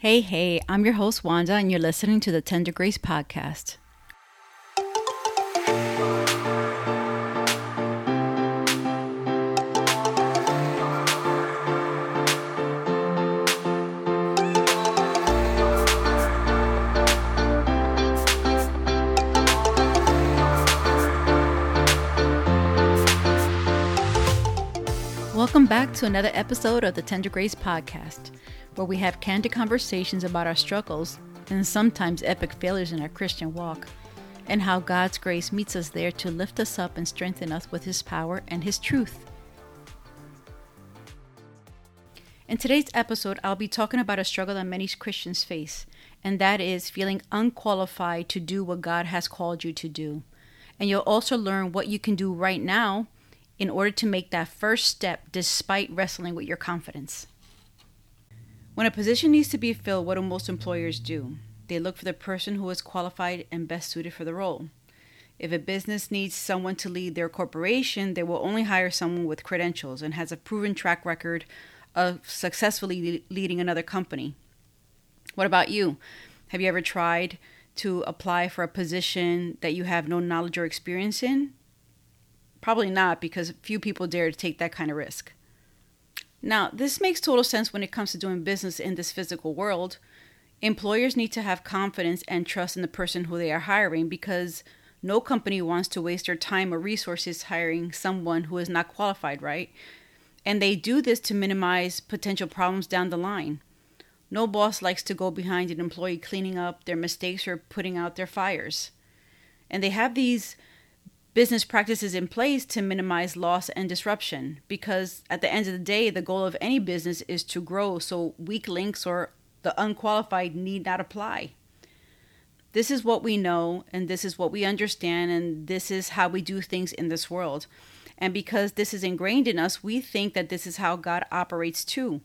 Hey, hey, I'm your host, Wanda, and you're listening to the Tender Grace Podcast. Back to another episode of the Tender Grace Podcast where we have candid conversations about our struggles and sometimes epic failures in our Christian walk, and how God's grace meets us there to lift us up and strengthen us with His power and His truth. In today's episode, I'll be talking about a struggle that many Christians face, and that is feeling unqualified to do what God has called you to do. And you'll also learn what you can do right now in order to make that first step despite wrestling with your confidence. When a position needs to be filled, what do most employers do? They look for the person who is qualified and best suited for the role. If a business needs someone to lead their corporation, they will only hire someone with credentials and has a proven track record of successfully leading another company. What about you? Have you ever tried to apply for a position that you have no knowledge or experience in? Probably not, because few people dare to take that kind of risk. Now, this makes total sense when it comes to doing business in this physical world. Employers need to have confidence and trust in the person who they are hiring because no company wants to waste their time or resources hiring someone who is not qualified, right? And they do this to minimize potential problems down the line. No boss likes to go behind an employee cleaning up their mistakes or putting out their fires. And they have these business practices in place to minimize loss and disruption. Because at the end of the day the goal of any business is to grow so weak links or the unqualified need not apply. This is what we know and this is what we understand and this is how we do things in this world. And because this is ingrained in us we think that this is how god operates too.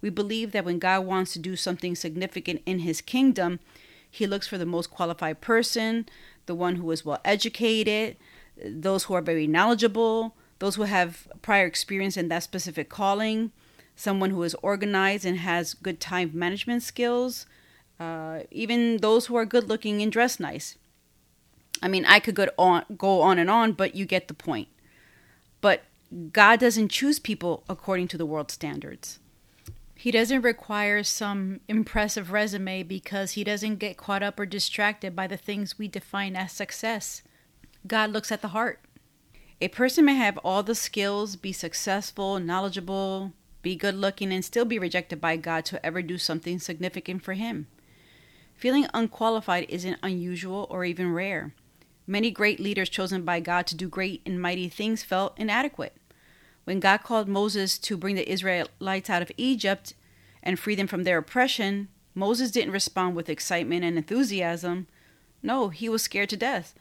We believe that when god wants to do something significant in his kingdom he looks for the most qualified person the one who is well educated those who are very knowledgeable, those who have prior experience in that specific calling, someone who is organized and has good time management skills, uh, even those who are good looking and dress nice. I mean, I could go on, go on and on, but you get the point. But God doesn't choose people according to the world standards. He doesn't require some impressive resume because he doesn't get caught up or distracted by the things we define as success. God looks at the heart. A person may have all the skills, be successful, knowledgeable, be good looking, and still be rejected by God to ever do something significant for Him. Feeling unqualified isn't unusual or even rare. Many great leaders chosen by God to do great and mighty things felt inadequate. When God called Moses to bring the Israelites out of Egypt and free them from their oppression, Moses didn't respond with excitement and enthusiasm. No, he was scared to death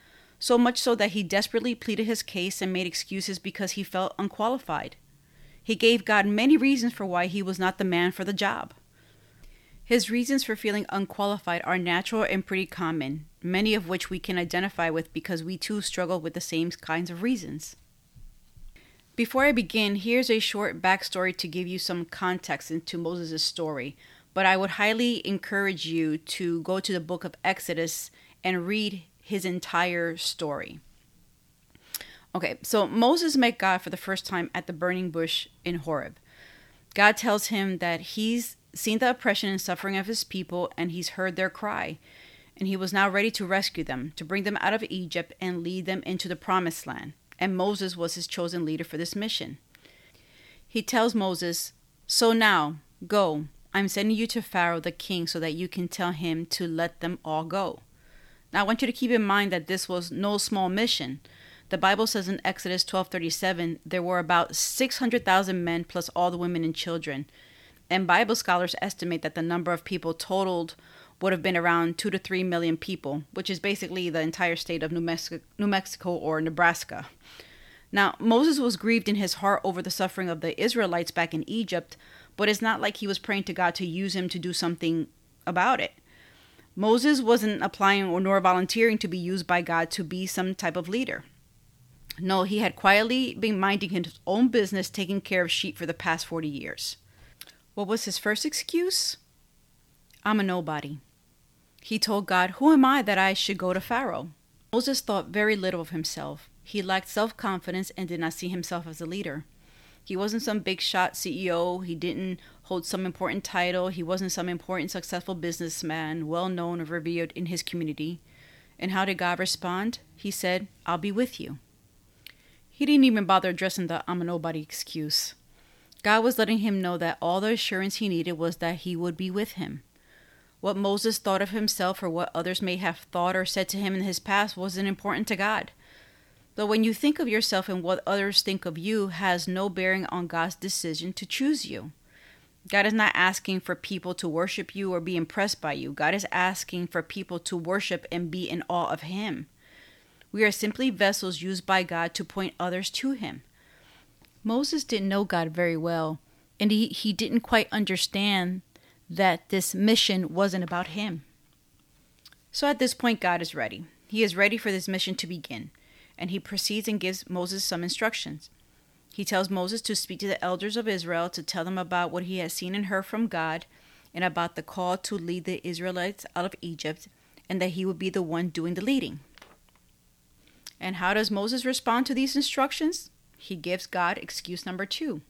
so much so that he desperately pleaded his case and made excuses because he felt unqualified. He gave God many reasons for why he was not the man for the job. His reasons for feeling unqualified are natural and pretty common, many of which we can identify with because we too struggle with the same kinds of reasons. Before I begin, here's a short backstory to give you some context into Moses' story, but I would highly encourage you to go to the book of Exodus and read his entire story. Okay, so Moses met God for the first time at the burning bush in Horeb. God tells him that he's seen the oppression and suffering of his people and he's heard their cry. And he was now ready to rescue them, to bring them out of Egypt and lead them into the promised land. And Moses was his chosen leader for this mission. He tells Moses, So now, go. I'm sending you to Pharaoh the king so that you can tell him to let them all go. Now, I want you to keep in mind that this was no small mission. The Bible says in Exodus 12:37 there were about 600,000 men plus all the women and children. And Bible scholars estimate that the number of people totaled would have been around 2 to 3 million people, which is basically the entire state of New New Mexico or Nebraska. Now, Moses was grieved in his heart over the suffering of the Israelites back in Egypt, but it's not like he was praying to God to use him to do something about it. Moses wasn't applying or nor volunteering to be used by God to be some type of leader. No, he had quietly been minding his own business, taking care of sheep for the past 40 years. What was his first excuse? I'm a nobody. He told God, Who am I that I should go to Pharaoh? Moses thought very little of himself. He lacked self confidence and did not see himself as a leader. He wasn't some big shot CEO. He didn't hold some important title. He wasn't some important, successful businessman, well known or revered in his community. And how did God respond? He said, I'll be with you. He didn't even bother addressing the I'm a nobody excuse. God was letting him know that all the assurance he needed was that he would be with him. What Moses thought of himself or what others may have thought or said to him in his past wasn't important to God. But when you think of yourself and what others think of you has no bearing on God's decision to choose you. God is not asking for people to worship you or be impressed by you. God is asking for people to worship and be in awe of Him. We are simply vessels used by God to point others to Him. Moses didn't know God very well, and he, he didn't quite understand that this mission wasn't about him. So at this point, God is ready. He is ready for this mission to begin, and he proceeds and gives Moses some instructions. He tells Moses to speak to the elders of Israel to tell them about what he has seen and heard from God and about the call to lead the Israelites out of Egypt, and that he would be the one doing the leading. And how does Moses respond to these instructions? He gives God excuse number two.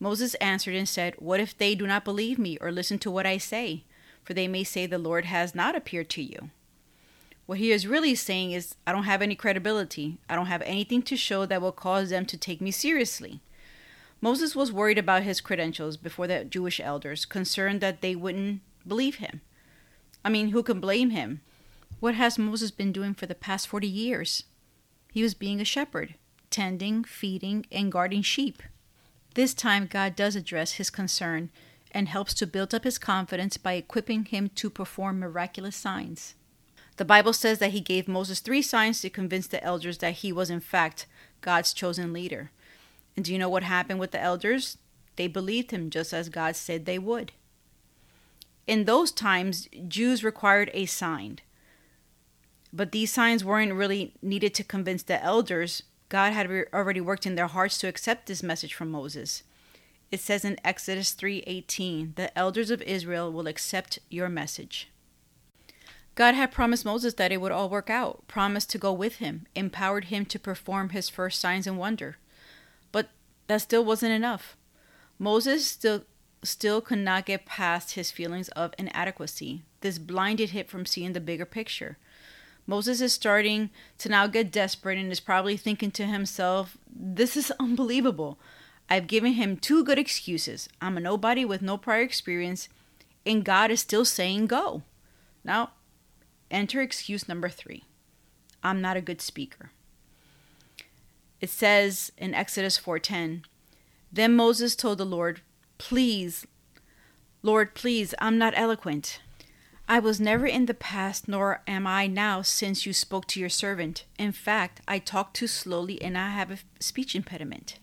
Moses answered and said, What if they do not believe me or listen to what I say? For they may say, The Lord has not appeared to you. What he is really saying is, I don't have any credibility. I don't have anything to show that will cause them to take me seriously. Moses was worried about his credentials before the Jewish elders, concerned that they wouldn't believe him. I mean, who can blame him? What has Moses been doing for the past 40 years? He was being a shepherd, tending, feeding, and guarding sheep. This time, God does address his concern and helps to build up his confidence by equipping him to perform miraculous signs. The Bible says that he gave Moses three signs to convince the elders that he was, in fact, God's chosen leader. And do you know what happened with the elders? They believed him just as God said they would. In those times, Jews required a sign. But these signs weren't really needed to convince the elders God had already worked in their hearts to accept this message from Moses. It says in Exodus 3:18, "The elders of Israel will accept your message." God had promised Moses that it would all work out, promised to go with him, empowered him to perform his first signs and wonder. But that still wasn't enough. Moses still still could not get past his feelings of inadequacy. This blinded him from seeing the bigger picture. Moses is starting to now get desperate and is probably thinking to himself, This is unbelievable. I've given him two good excuses. I'm a nobody with no prior experience, and God is still saying go. Now, enter excuse number three I'm not a good speaker. It says in Exodus 4:10, Then Moses told the Lord, Please, Lord, please, I'm not eloquent. I was never in the past, nor am I now since you spoke to your servant. In fact, I talk too slowly and I have a speech impediment.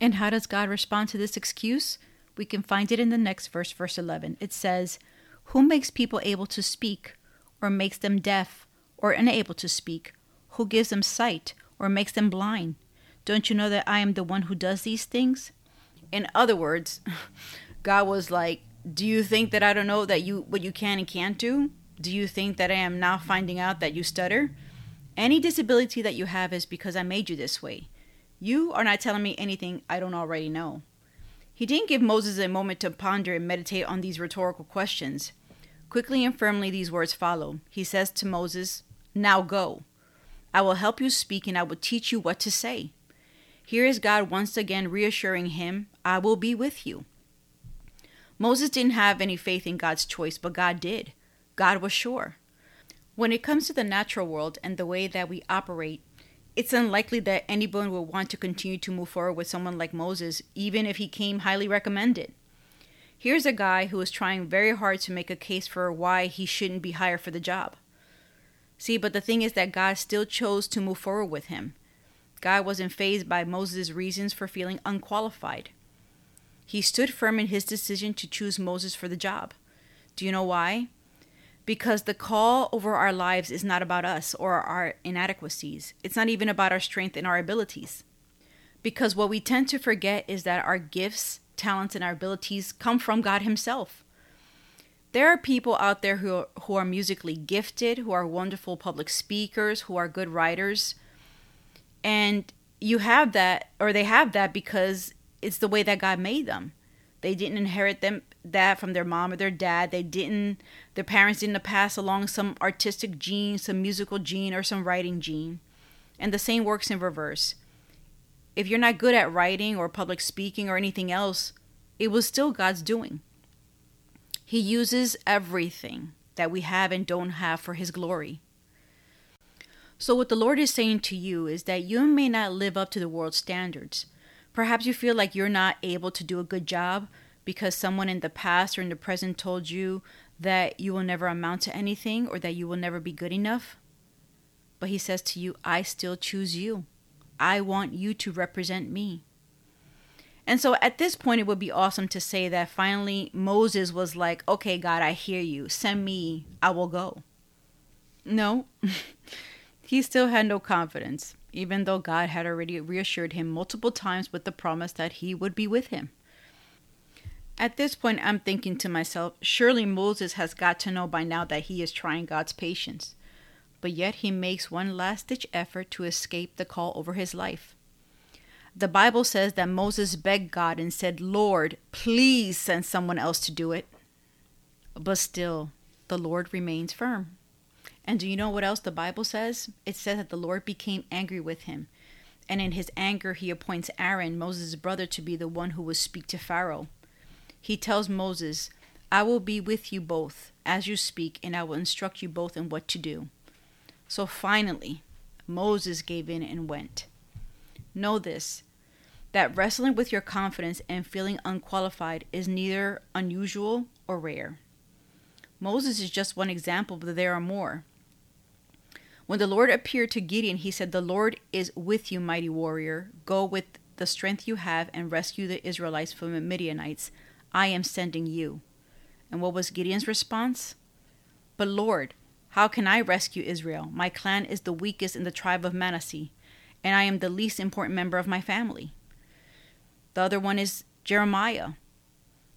And how does God respond to this excuse? We can find it in the next verse, verse 11. It says, Who makes people able to speak, or makes them deaf, or unable to speak? Who gives them sight, or makes them blind? Don't you know that I am the one who does these things? In other words, God was like, do you think that I don't know that you what you can and can't do? Do you think that I am now finding out that you stutter? Any disability that you have is because I made you this way. You are not telling me anything I don't already know. He didn't give Moses a moment to ponder and meditate on these rhetorical questions. Quickly and firmly, these words follow. He says to Moses, Now go. I will help you speak and I will teach you what to say. Here is God once again reassuring him, I will be with you. Moses didn't have any faith in God's choice, but God did. God was sure. When it comes to the natural world and the way that we operate, it's unlikely that anyone will want to continue to move forward with someone like Moses, even if he came highly recommended. Here's a guy who is trying very hard to make a case for why he shouldn't be hired for the job. See, but the thing is that God still chose to move forward with him. God wasn't fazed by Moses' reasons for feeling unqualified. He stood firm in his decision to choose Moses for the job. Do you know why? Because the call over our lives is not about us or our inadequacies. It's not even about our strength and our abilities. Because what we tend to forget is that our gifts, talents, and our abilities come from God Himself. There are people out there who are, who are musically gifted, who are wonderful public speakers, who are good writers. And you have that or they have that because it's the way that God made them. They didn't inherit them that from their mom or their dad. They didn't their parents didn't pass along some artistic gene, some musical gene or some writing gene. And the same works in reverse. If you're not good at writing or public speaking or anything else, it was still God's doing. He uses everything that we have and don't have for his glory. So, what the Lord is saying to you is that you may not live up to the world's standards. Perhaps you feel like you're not able to do a good job because someone in the past or in the present told you that you will never amount to anything or that you will never be good enough. But He says to you, I still choose you. I want you to represent me. And so at this point, it would be awesome to say that finally Moses was like, Okay, God, I hear you. Send me, I will go. No, he still had no confidence even though God had already reassured him multiple times with the promise that he would be with him. At this point, I'm thinking to myself, surely Moses has got to know by now that he is trying God's patience. But yet he makes one last ditch effort to escape the call over his life. The Bible says that Moses begged God and said, Lord, please send someone else to do it. But still, the Lord remains firm. And do you know what else the Bible says? It says that the Lord became angry with him. And in his anger, he appoints Aaron, Moses' brother, to be the one who will speak to Pharaoh. He tells Moses, I will be with you both as you speak, and I will instruct you both in what to do. So finally, Moses gave in and went. Know this that wrestling with your confidence and feeling unqualified is neither unusual or rare. Moses is just one example, but there are more. When the Lord appeared to Gideon, he said, The Lord is with you, mighty warrior. Go with the strength you have and rescue the Israelites from the Midianites. I am sending you. And what was Gideon's response? But Lord, how can I rescue Israel? My clan is the weakest in the tribe of Manasseh, and I am the least important member of my family. The other one is Jeremiah.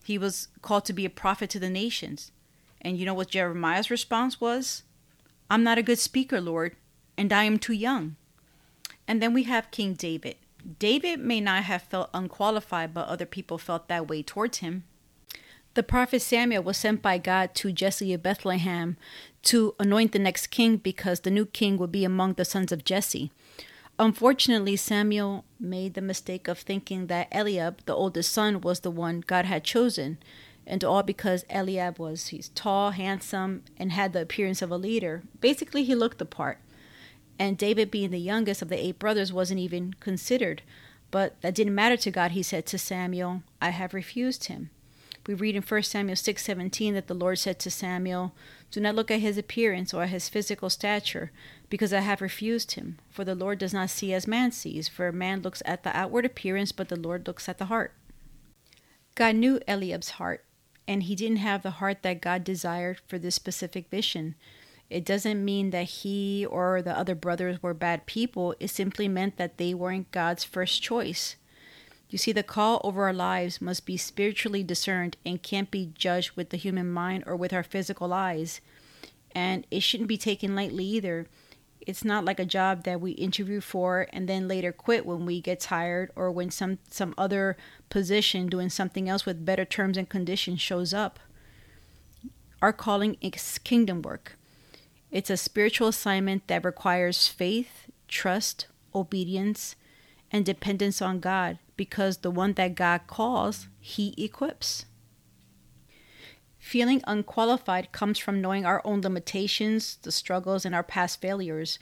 He was called to be a prophet to the nations. And you know what Jeremiah's response was? I'm not a good speaker, Lord, and I am too young. And then we have King David. David may not have felt unqualified, but other people felt that way towards him. The prophet Samuel was sent by God to Jesse of Bethlehem to anoint the next king because the new king would be among the sons of Jesse. Unfortunately, Samuel made the mistake of thinking that Eliab, the oldest son, was the one God had chosen, and all because Eliab was he's tall, handsome, and had the appearance of a leader. Basically, he looked the part. And David, being the youngest of the eight brothers, wasn't even considered. But that didn't matter to God. He said to Samuel, I have refused him. We read in 1 Samuel 6:17 that the Lord said to Samuel, "Do not look at his appearance or at his physical stature, because I have refused him. For the Lord does not see as man sees, for man looks at the outward appearance, but the Lord looks at the heart." God knew Eliab's heart, and he didn't have the heart that God desired for this specific vision. It doesn't mean that he or the other brothers were bad people. It simply meant that they weren't God's first choice. You see, the call over our lives must be spiritually discerned and can't be judged with the human mind or with our physical eyes. And it shouldn't be taken lightly either. It's not like a job that we interview for and then later quit when we get tired or when some, some other position doing something else with better terms and conditions shows up. Our calling is kingdom work. It's a spiritual assignment that requires faith, trust, obedience, and dependence on God because the one that God calls, He equips. Feeling unqualified comes from knowing our own limitations, the struggles, and our past failures,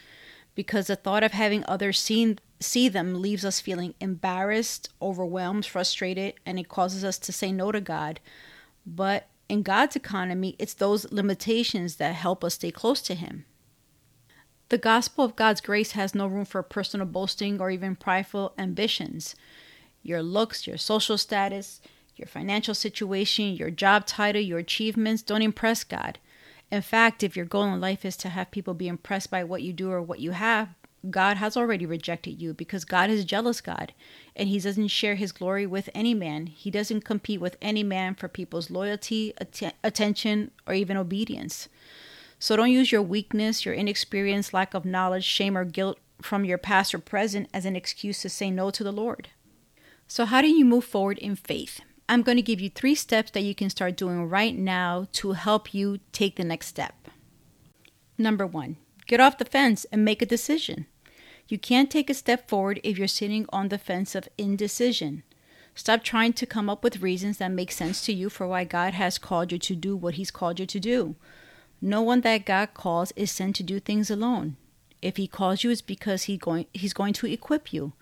because the thought of having others see, see them leaves us feeling embarrassed, overwhelmed, frustrated, and it causes us to say no to God. But in God's economy, it's those limitations that help us stay close to Him. The gospel of God's grace has no room for personal boasting or even prideful ambitions. Your looks, your social status, your financial situation, your job title, your achievements don't impress God. In fact, if your goal in life is to have people be impressed by what you do or what you have, God has already rejected you because God is jealous God and he doesn't share his glory with any man. He doesn't compete with any man for people's loyalty, att- attention, or even obedience. So don't use your weakness, your inexperience, lack of knowledge, shame, or guilt from your past or present as an excuse to say no to the Lord. So, how do you move forward in faith? I'm going to give you three steps that you can start doing right now to help you take the next step. Number one, get off the fence and make a decision. You can't take a step forward if you're sitting on the fence of indecision. Stop trying to come up with reasons that make sense to you for why God has called you to do what He's called you to do. No one that God calls is sent to do things alone. If He calls you, it's because he going, He's going to equip you.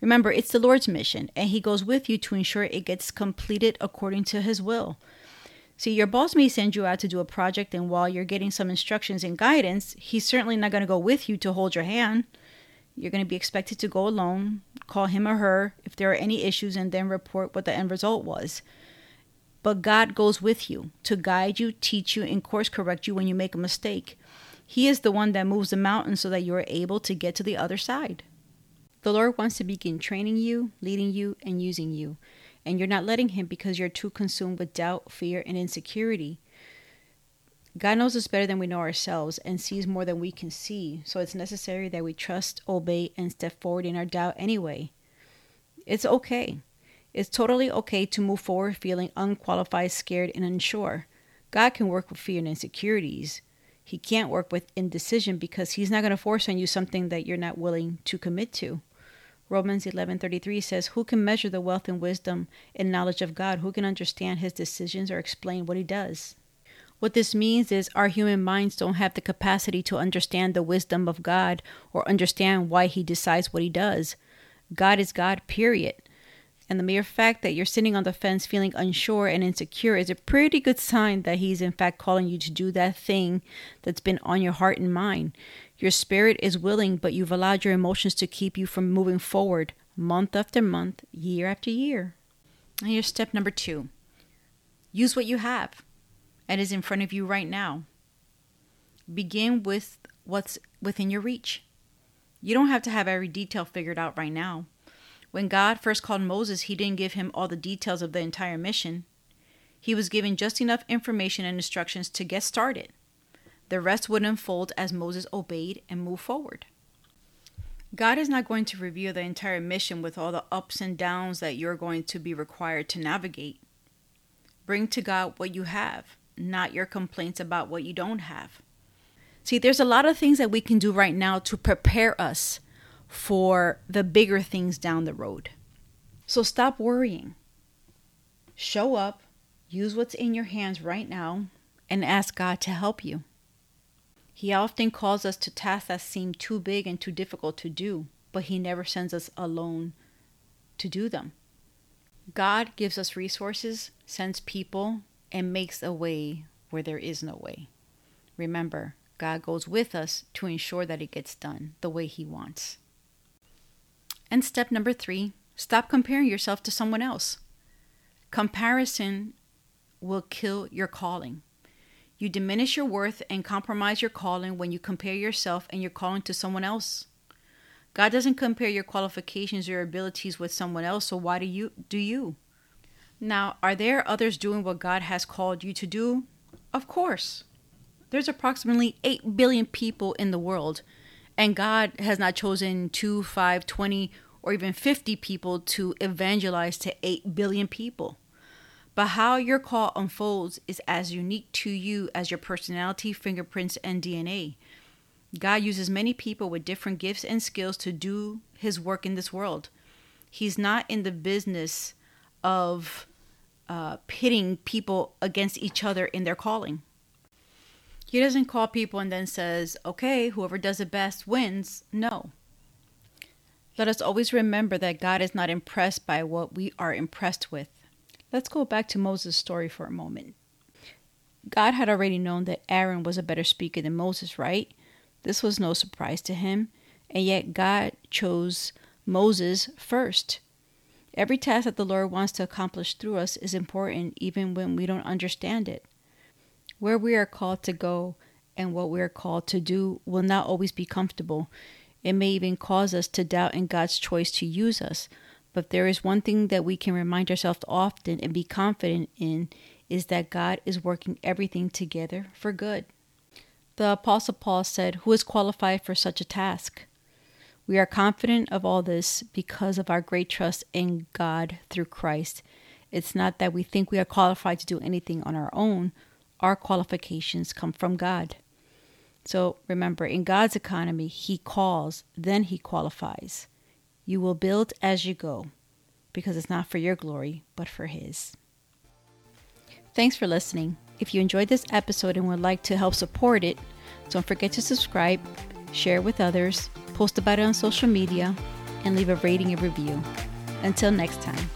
Remember, it's the Lord's mission, and He goes with you to ensure it gets completed according to His will. See, your boss may send you out to do a project, and while you're getting some instructions and guidance, he's certainly not going to go with you to hold your hand. You're going to be expected to go alone, call him or her if there are any issues, and then report what the end result was. But God goes with you to guide you, teach you, and course correct you when you make a mistake. He is the one that moves the mountain so that you are able to get to the other side. The Lord wants to begin training you, leading you, and using you and you're not letting Him because you're too consumed with doubt, fear, and insecurity. God knows us better than we know ourselves and sees more than we can see, so it's necessary that we trust, obey, and step forward in our doubt anyway. It's okay. It's totally okay to move forward feeling unqualified, scared, and unsure. God can work with fear and insecurities. He can't work with indecision because He's not going to force on you something that you're not willing to commit to. Romans 11:33 says, "Who can measure the wealth and wisdom and knowledge of God? Who can understand his decisions or explain what he does?" What this means is our human minds don't have the capacity to understand the wisdom of God or understand why he decides what he does. God is God, period. And the mere fact that you're sitting on the fence feeling unsure and insecure is a pretty good sign that He's in fact calling you to do that thing that's been on your heart and mind. Your spirit is willing, but you've allowed your emotions to keep you from moving forward month after month, year after year. And here's step number two use what you have and is in front of you right now. Begin with what's within your reach. You don't have to have every detail figured out right now. When God first called Moses, he didn't give him all the details of the entire mission. He was given just enough information and instructions to get started. The rest would unfold as Moses obeyed and moved forward. God is not going to reveal the entire mission with all the ups and downs that you're going to be required to navigate. Bring to God what you have, not your complaints about what you don't have. See, there's a lot of things that we can do right now to prepare us for the bigger things down the road. So stop worrying. Show up, use what's in your hands right now, and ask God to help you. He often calls us to tasks that seem too big and too difficult to do, but He never sends us alone to do them. God gives us resources, sends people, and makes a way where there is no way. Remember, God goes with us to ensure that it gets done the way He wants. And step number three stop comparing yourself to someone else. Comparison will kill your calling. You diminish your worth and compromise your calling when you compare yourself and your calling to someone else. God doesn't compare your qualifications or your abilities with someone else, so why do you do you? Now, are there others doing what God has called you to do? Of course. There's approximately 8 billion people in the world, and God has not chosen 2, 5, 20, or even 50 people to evangelize to 8 billion people. But how your call unfolds is as unique to you as your personality, fingerprints, and DNA. God uses many people with different gifts and skills to do his work in this world. He's not in the business of uh, pitting people against each other in their calling. He doesn't call people and then says, okay, whoever does it best wins. No. Let us always remember that God is not impressed by what we are impressed with. Let's go back to Moses' story for a moment. God had already known that Aaron was a better speaker than Moses, right? This was no surprise to him, and yet God chose Moses first. Every task that the Lord wants to accomplish through us is important even when we don't understand it. Where we are called to go and what we are called to do will not always be comfortable. It may even cause us to doubt in God's choice to use us. But there is one thing that we can remind ourselves often and be confident in is that God is working everything together for good. The Apostle Paul said, Who is qualified for such a task? We are confident of all this because of our great trust in God through Christ. It's not that we think we are qualified to do anything on our own, our qualifications come from God. So remember, in God's economy, He calls, then He qualifies. You will build as you go because it's not for your glory, but for His. Thanks for listening. If you enjoyed this episode and would like to help support it, don't forget to subscribe, share with others, post about it on social media, and leave a rating and review. Until next time.